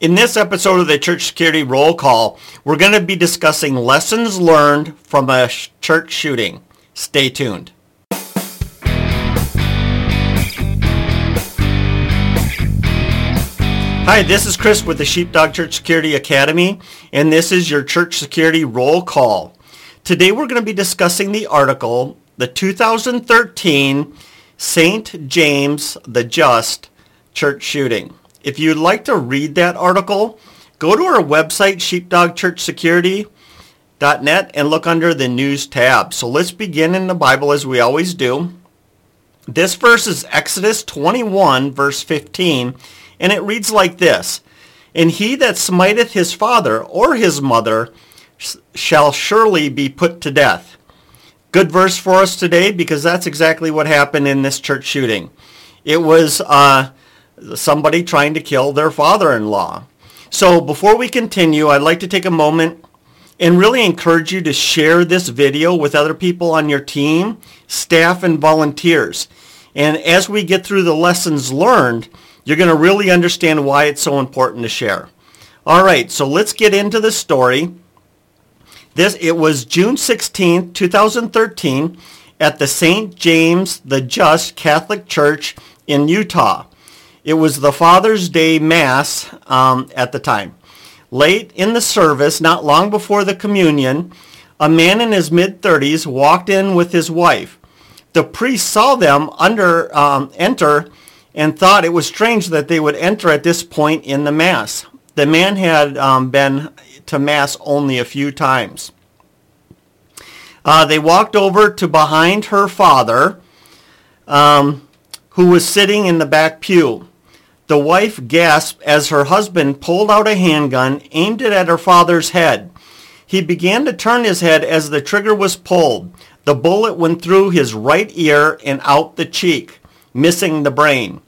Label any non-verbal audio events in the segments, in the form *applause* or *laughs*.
In this episode of the Church Security Roll Call, we're going to be discussing lessons learned from a sh- church shooting. Stay tuned. Hi, this is Chris with the Sheepdog Church Security Academy, and this is your Church Security Roll Call. Today we're going to be discussing the article, the 2013 St. James the Just Church Shooting. If you'd like to read that article, go to our website, sheepdogchurchsecurity.net, and look under the news tab. So let's begin in the Bible as we always do. This verse is Exodus 21, verse 15, and it reads like this. And he that smiteth his father or his mother shall surely be put to death. Good verse for us today because that's exactly what happened in this church shooting. It was uh, somebody trying to kill their father-in-law. So before we continue, I'd like to take a moment and really encourage you to share this video with other people on your team, staff, and volunteers. And as we get through the lessons learned, you're going to really understand why it's so important to share. All right, so let's get into the story. This it was June 16, 2013 at the St. James the Just Catholic Church in Utah. It was the Father's Day Mass um, at the time. Late in the service, not long before the communion, a man in his mid-30s walked in with his wife. The priest saw them under um, enter and thought it was strange that they would enter at this point in the Mass. The man had um, been to Mass only a few times. Uh, they walked over to behind her father, um, who was sitting in the back pew. The wife gasped as her husband pulled out a handgun, aimed it at her father's head. He began to turn his head as the trigger was pulled. The bullet went through his right ear and out the cheek, missing the brain.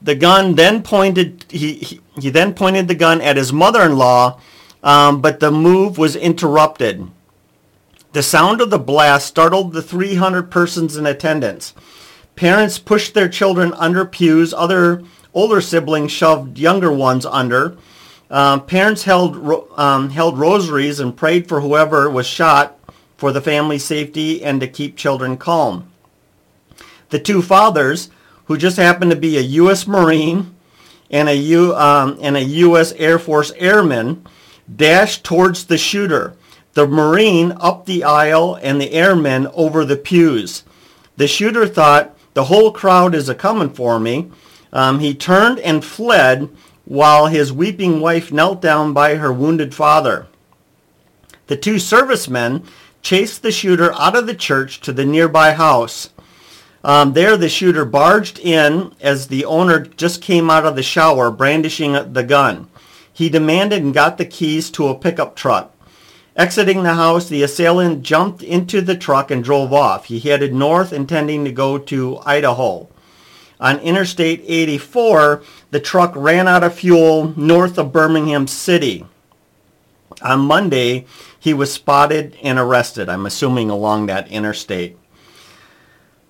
The gun then pointed. He, he, he then pointed the gun at his mother-in-law, um, but the move was interrupted. The sound of the blast startled the 300 persons in attendance. Parents pushed their children under pews. Other older siblings shoved younger ones under. Uh, parents held um, held rosaries and prayed for whoever was shot for the family's safety and to keep children calm. The two fathers, who just happened to be a U.S. Marine and a, U, um, and a U.S. Air Force airman, dashed towards the shooter. The Marine up the aisle and the airman over the pews. The shooter thought, the whole crowd is a-coming for me. Um, he turned and fled while his weeping wife knelt down by her wounded father. The two servicemen chased the shooter out of the church to the nearby house. Um, there, the shooter barged in as the owner just came out of the shower brandishing the gun. He demanded and got the keys to a pickup truck. Exiting the house, the assailant jumped into the truck and drove off. He headed north, intending to go to Idaho. On Interstate 84, the truck ran out of fuel north of Brigham City. On Monday, he was spotted and arrested, I'm assuming along that interstate.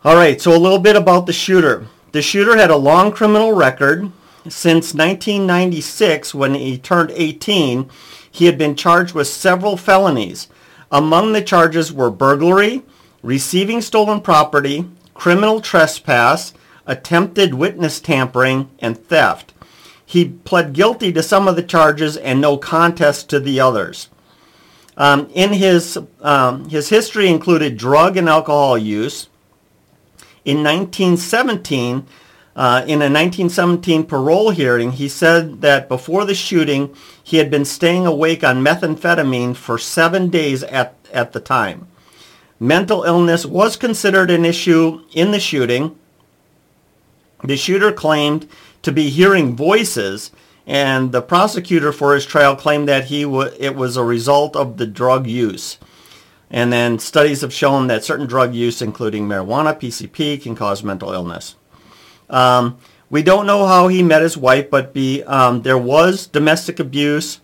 All right, so a little bit about the shooter. The shooter had a long criminal record. Since 1996, when he turned 18, he had been charged with several felonies. Among the charges were burglary, receiving stolen property, criminal trespass, attempted witness tampering, and theft. He pled guilty to some of the charges and no contest to the others. Um, in his, um, his history included drug and alcohol use. In 1917, uh, in a 1917 parole hearing, he said that before the shooting, he had been staying awake on methamphetamine for seven days at, at the time. Mental illness was considered an issue in the shooting. The shooter claimed to be hearing voices, and the prosecutor for his trial claimed that he w- it was a result of the drug use. And then studies have shown that certain drug use, including marijuana, PCP, can cause mental illness. Um, we don't know how he met his wife, but be, um, there was domestic abuse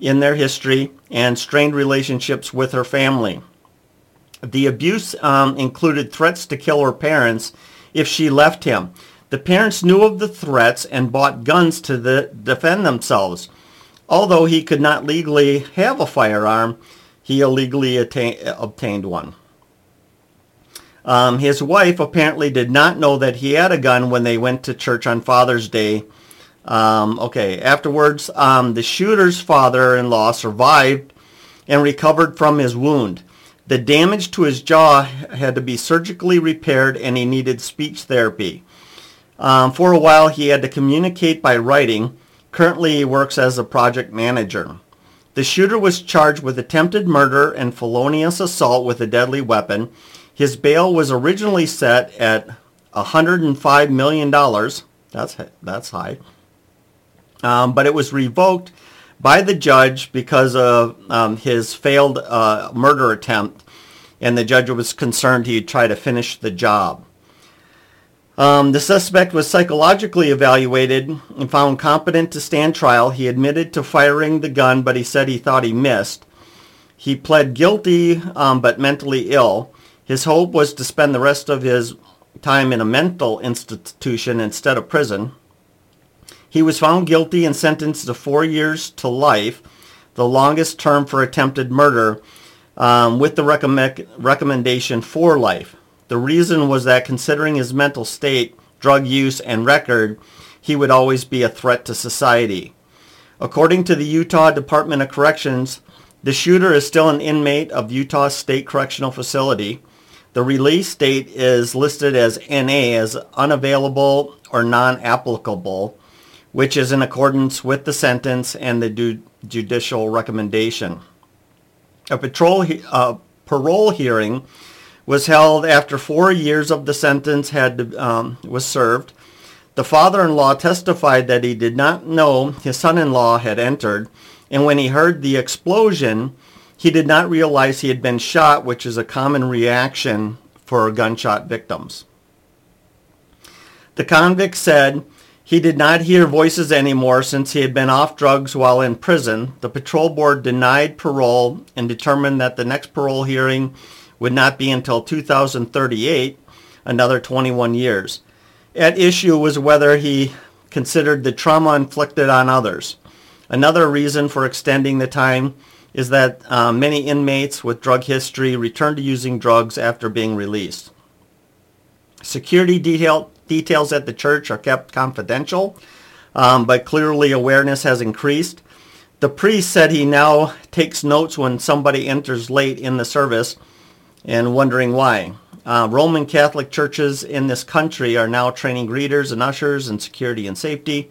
in their history and strained relationships with her family. The abuse um, included threats to kill her parents if she left him. The parents knew of the threats and bought guns to the, defend themselves. Although he could not legally have a firearm, he illegally obtained one. Um, his wife apparently did not know that he had a gun when they went to church on Father's Day. Um, okay, afterwards, um, the shooter's father-in-law survived and recovered from his wound. The damage to his jaw had to be surgically repaired and he needed speech therapy. Um, for a while, he had to communicate by writing. Currently, he works as a project manager. The shooter was charged with attempted murder and felonious assault with a deadly weapon. His bail was originally set at $105 million. That's, that's high. Um, but it was revoked by the judge because of um, his failed uh, murder attempt, and the judge was concerned he'd try to finish the job. Um, the suspect was psychologically evaluated and found competent to stand trial. He admitted to firing the gun, but he said he thought he missed. He pled guilty, um, but mentally ill. His hope was to spend the rest of his time in a mental institution instead of prison. He was found guilty and sentenced to four years to life, the longest term for attempted murder, um, with the recommend- recommendation for life. The reason was that considering his mental state, drug use, and record, he would always be a threat to society. According to the Utah Department of Corrections, the shooter is still an inmate of Utah State Correctional Facility. The release date is listed as NA as unavailable or non-applicable, which is in accordance with the sentence and the du- judicial recommendation. A patrol he- uh, parole hearing was held after four years of the sentence had um, was served. The father-in-law testified that he did not know his son-in-law had entered, and when he heard the explosion, he did not realize he had been shot, which is a common reaction for gunshot victims. The convict said he did not hear voices anymore since he had been off drugs while in prison. The patrol board denied parole and determined that the next parole hearing would not be until 2038, another 21 years. At issue was whether he considered the trauma inflicted on others. Another reason for extending the time is that uh, many inmates with drug history return to using drugs after being released. Security detail, details at the church are kept confidential, um, but clearly awareness has increased. The priest said he now takes notes when somebody enters late in the service and wondering why. Uh, Roman Catholic churches in this country are now training greeters and ushers in security and safety.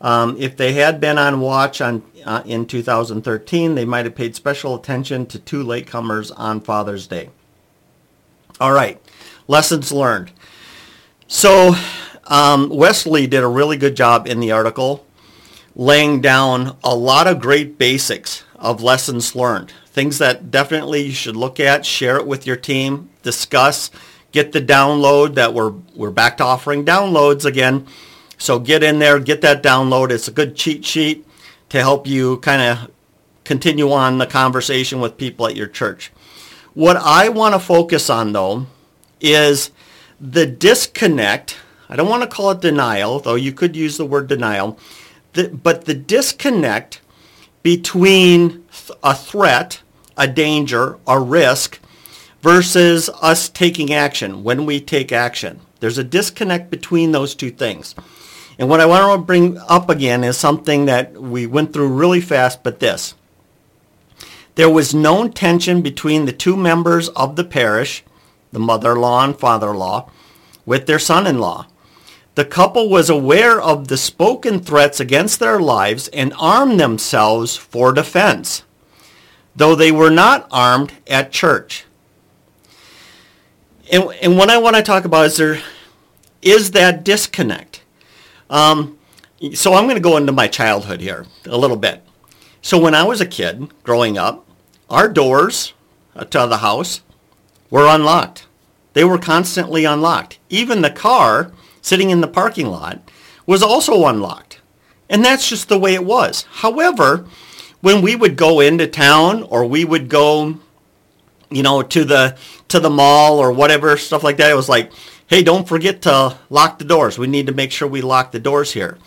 Um, if they had been on watch on uh, in 2013, they might have paid special attention to two latecomers on Father's Day. All right, lessons learned. So um, Wesley did a really good job in the article laying down a lot of great basics of lessons learned things that definitely you should look at, share it with your team, discuss, get the download that we're, we're back to offering downloads again. So get in there, get that download. It's a good cheat sheet to help you kind of continue on the conversation with people at your church. What I want to focus on though is the disconnect. I don't want to call it denial, though you could use the word denial, but the disconnect between a threat, a danger, a risk, versus us taking action when we take action. There's a disconnect between those two things. And what I want to bring up again is something that we went through really fast, but this. There was known tension between the two members of the parish, the mother-in-law and father-in-law, with their son-in-law. The couple was aware of the spoken threats against their lives and armed themselves for defense, though they were not armed at church. And, and what I want to talk about is there is that disconnect. Um, so I'm going to go into my childhood here a little bit. So when I was a kid growing up, our doors to the house were unlocked. They were constantly unlocked. Even the car sitting in the parking lot was also unlocked. And that's just the way it was. However, when we would go into town or we would go, you know, to the to the mall or whatever stuff like that, it was like, hey, don't forget to lock the doors. We need to make sure we lock the doors here.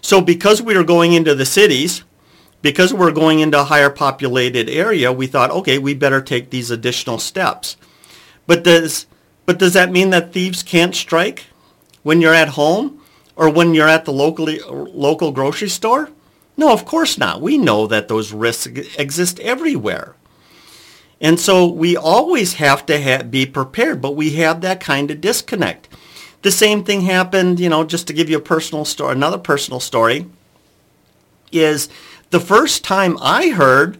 So because we were going into the cities, because we're going into a higher populated area, we thought, okay, we better take these additional steps. But does but does that mean that thieves can't strike when you're at home or when you're at the locally local grocery store? No, of course not. We know that those risks exist everywhere. And so we always have to ha- be prepared, but we have that kind of disconnect. The same thing happened, you know, just to give you a personal story, another personal story is the first time I heard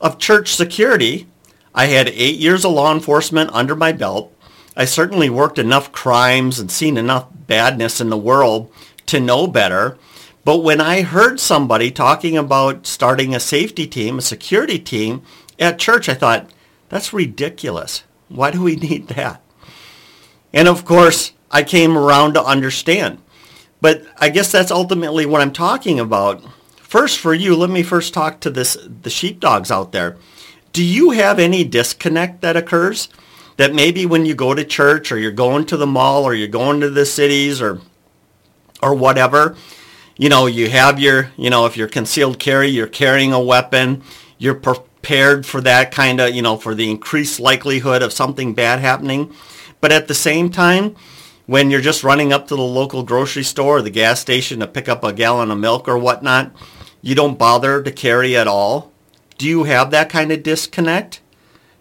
of church security, I had eight years of law enforcement under my belt. I certainly worked enough crimes and seen enough badness in the world to know better. But when I heard somebody talking about starting a safety team, a security team at church, I thought, that's ridiculous. Why do we *laughs* need that? And of course, I came around to understand. But I guess that's ultimately what I'm talking about. First, for you, let me first talk to this the sheepdogs out there. Do you have any disconnect that occurs? That maybe when you go to church or you're going to the mall or you're going to the cities or or whatever, you know, you have your, you know, if you're concealed carry, you're carrying a weapon, you're prepared for that kind of, you know, for the increased likelihood of something bad happening. But at the same time, when you're just running up to the local grocery store or the gas station to pick up a gallon of milk or whatnot, you don't bother to carry at all. Do you have that kind of disconnect?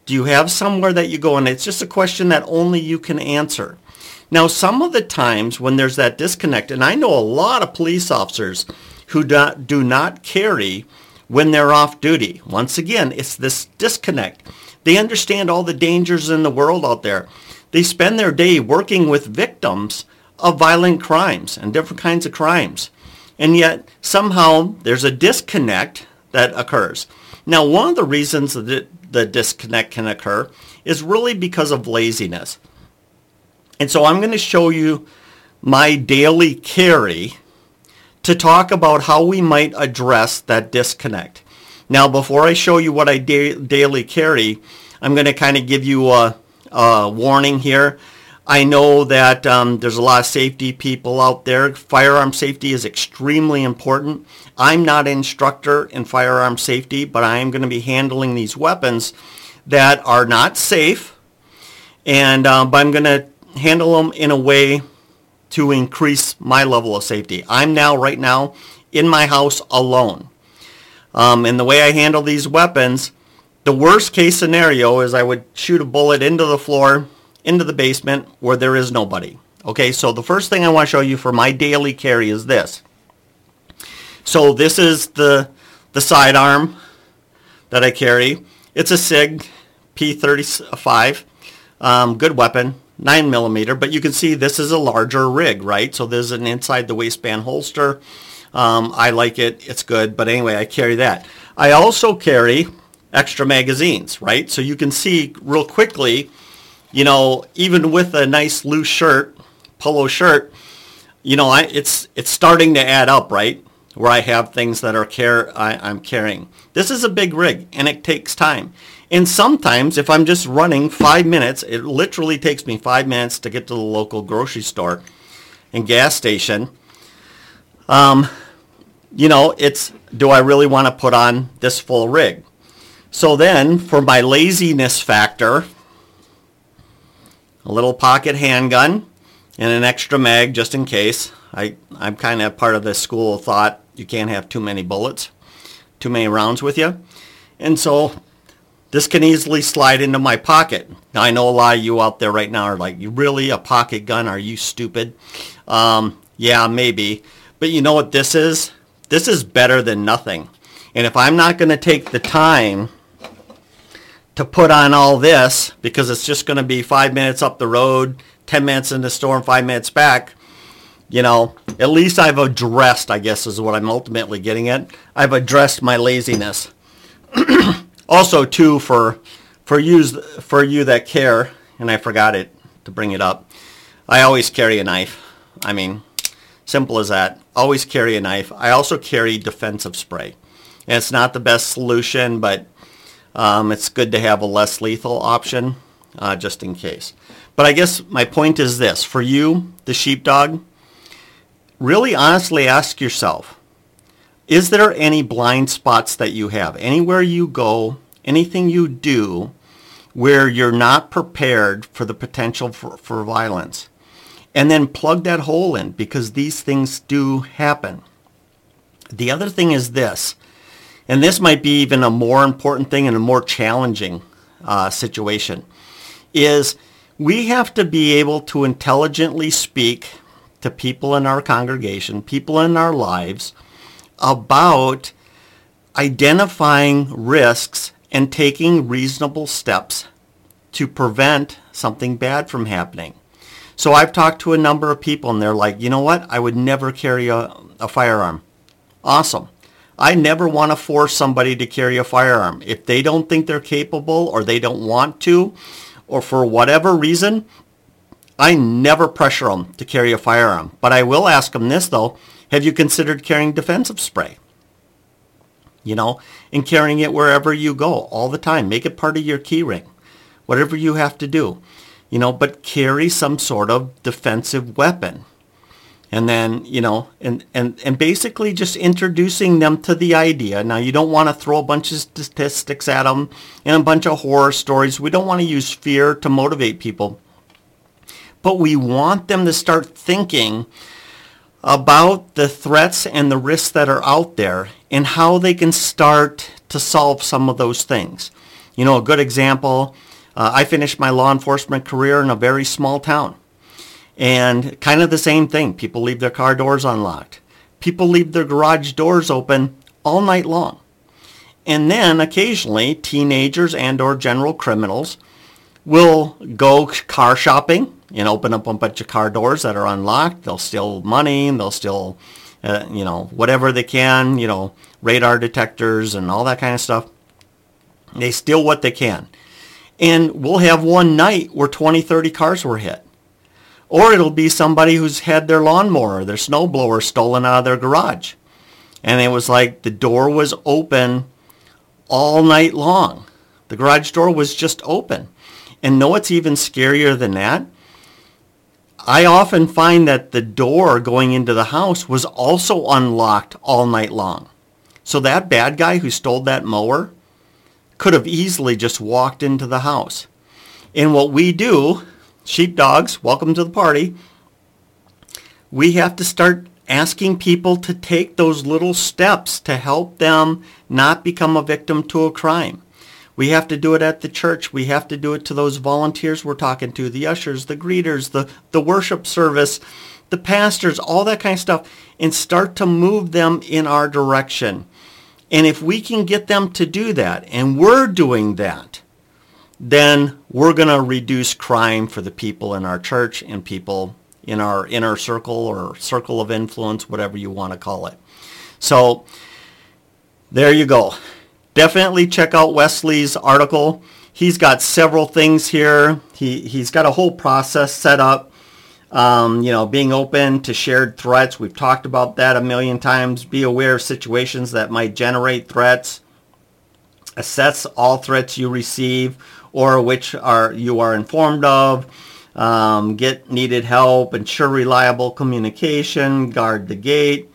Do you have somewhere that you go? And it's just a question that only you can answer. Now, some of the times when there's that disconnect, and I know a lot of police officers who do, do not carry when they're off duty. Once again, it's this disconnect. They understand all the dangers in the world out there. They spend their day working with victims of violent crimes and different kinds of crimes. And yet somehow there's a disconnect that occurs. Now, one of the reasons that the disconnect can occur is really because of laziness. And so I'm going to show you my daily carry to talk about how we might address that disconnect. Now, before I show you what I da- daily carry, I'm going to kind of give you a, a, warning here. I know that um, there's a lot of safety people out there. Firearm safety is extremely important. I'm not an instructor in firearm safety, but I am going to be handling these weapons that are not safe, and uh, but I'm going to handle them in a way to increase my level of safety. I'm now, right now, in my house alone. Um, and the way I handle these weapons, the worst case scenario is I would shoot a bullet into the floor, into the basement where there is nobody. Okay, so the first thing I want to show you for my daily carry is this. So this is the, the sidearm that I carry. It's a SIG P35, um, good weapon. 9 millimeter, but you can see this is a larger rig, right? So there's an inside the waistband holster. Um, I like it. It's good. But anyway, I carry that. I also carry extra magazines, right? So you can see real quickly, you know, even with a nice loose shirt, polo shirt, you know, I, it's it's starting to add up, right? Where I have things that are care I, I'm carrying. This is a big rig, and it takes time. And sometimes if I'm just running five minutes, it literally takes me five minutes to get to the local grocery store and gas station. Um, you know, it's, do I really want to put on this full rig? So then for my laziness factor, a little pocket handgun and an extra mag just in case. I, I'm kind of part of the school of thought you can't have too many bullets, too many rounds with you. And so this can easily slide into my pocket. Now, I know a lot of you out there right now are like, you really a pocket gun? Are you stupid? Um, yeah, maybe. But you know what this is? This is better than nothing. And if I'm not going to take the time to put on all this because it's just going to be five minutes up the road, 10 minutes in the store and five minutes back, you know, at least I've addressed, I guess is what I'm ultimately getting at. I've addressed my laziness. *clears throat* Also, too, for for you for you that care, and I forgot it to bring it up. I always carry a knife. I mean, simple as that. Always carry a knife. I also carry defensive spray. And it's not the best solution, but um, it's good to have a less lethal option uh, just in case. But I guess my point is this. For you, the sheepdog, really honestly ask yourself, Is there any blind spots that you have? Anywhere you go, anything you do where you're not prepared for the potential for, for violence? And then plug that hole in because these things do happen. The other thing is this, and this might be even a more important thing and a more challenging uh, situation, is we have to be able to intelligently speak to people in our congregation, people in our lives, about identifying risks and taking reasonable steps to prevent something bad from happening. So I've talked to a number of people and they're like, you know what? I would never carry a, a firearm. Awesome. I never want to force somebody to carry a firearm. If they don't think they're capable or they don't want to, or for whatever reason, I never pressure them to carry a firearm. But I will ask them this though, have you considered carrying defensive spray? You know, and carrying it wherever you go all the time. Make it part of your key ring. Whatever you have to do. You know, but carry some sort of defensive weapon and then you know and, and and basically just introducing them to the idea now you don't want to throw a bunch of statistics at them and a bunch of horror stories we don't want to use fear to motivate people but we want them to start thinking about the threats and the risks that are out there and how they can start to solve some of those things you know a good example uh, i finished my law enforcement career in a very small town and kind of the same thing. People leave their car doors unlocked. People leave their garage doors open all night long. And then occasionally teenagers and or general criminals will go car shopping and open up a bunch of car doors that are unlocked. They'll steal money. They'll steal, uh, you know, whatever they can, you know, radar detectors and all that kind of stuff. They steal what they can. And we'll have one night where 20, 30 cars were hit. Or it'll be somebody who's had their lawnmower, their snowblower stolen out of their garage. And it was like the door was open all night long. The garage door was just open. And know what's even scarier than that? I often find that the door going into the house was also unlocked all night long. So that bad guy who stole that mower could have easily just walked into the house. And what we do sheepdogs, welcome to the party. We have to start asking people to take those little steps to help them not become a victim to a crime. We have to do it at the church. We have to do it to those volunteers we're talking to, the ushers, the greeters, the, the worship service, the pastors, all that kind of stuff, and start to move them in our direction. And if we can get them to do that, and we're doing that, then we're going to reduce crime for the people in our church and people in our inner circle or circle of influence, whatever you want to call it. So there you go. Definitely check out Wesley's article. He's got several things here. He, he's got a whole process set up. Um, you know, being open to shared threats. We've talked about that a million times. Be aware of situations that might generate threats. Assess all threats you receive or which are you are informed of. Um, get needed help, ensure reliable communication, guard the gate,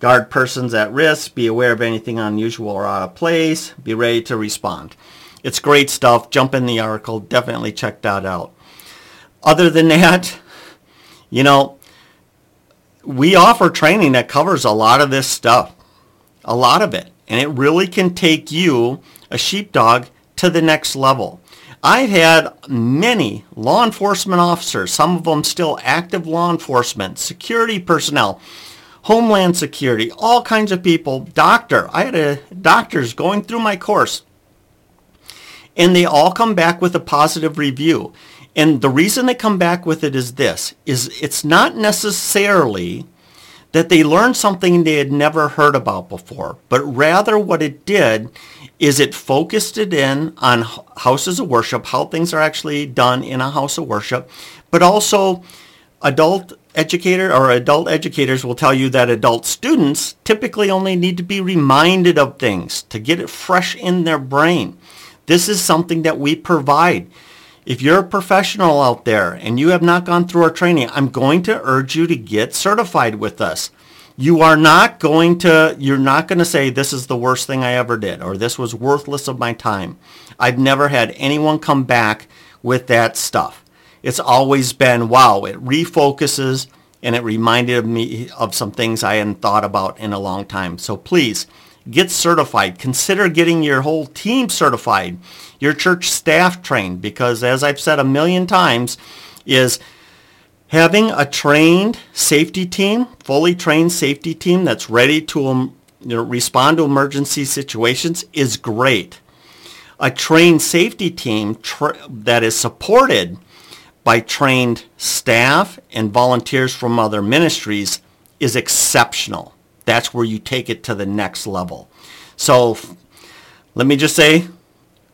guard persons at risk, be aware of anything unusual or out of place, be ready to respond. It's great stuff. Jump in the article. Definitely check that out. Other than that, you know, we offer training that covers a lot of this stuff. A lot of it. And it really can take you, a sheepdog, to the next level. I've had many law enforcement officers, some of them still active law enforcement, security personnel, Homeland Security, all kinds of people, doctor. I had a, doctors going through my course. And they all come back with a positive review. And the reason they come back with it is this, is it's not necessarily that they learned something they had never heard about before, but rather what it did is it focused it in on houses of worship, how things are actually done in a house of worship, but also adult educator or adult educators will tell you that adult students typically only need to be reminded of things to get it fresh in their brain. This is something that we provide. If you're a professional out there and you have not gone through our training, I'm going to urge you to get certified with us. You are not going to, you're not going to say this is the worst thing I ever did or this was worthless of my time. I've never had anyone come back with that stuff. It's always been, wow, it refocuses and it reminded me of some things I hadn't thought about in a long time. So please get certified. Consider getting your whole team certified, your church staff trained, because as I've said a million times, is having a trained safety team, fully trained safety team that's ready to um, you know, respond to emergency situations is great. A trained safety team tra- that is supported by trained staff and volunteers from other ministries is exceptional. That's where you take it to the next level. So let me just say,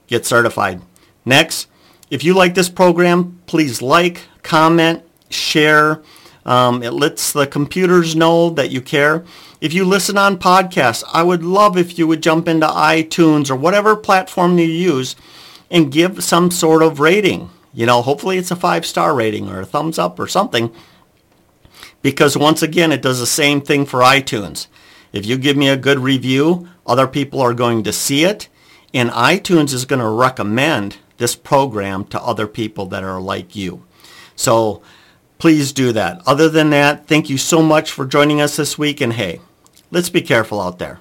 get certified. Next, if you like this program, please like, comment, share. Um, it lets the computers know that you care. If you listen on podcasts, I would love if you would jump into iTunes or whatever platform you use and give some sort of rating. You know, hopefully it's a five-star rating or a thumbs up or something. Because once again, it does the same thing for iTunes. If you give me a good review, other people are going to see it, and iTunes is going to recommend this program to other people that are like you. So please do that. Other than that, thank you so much for joining us this week, and hey, let's be careful out there.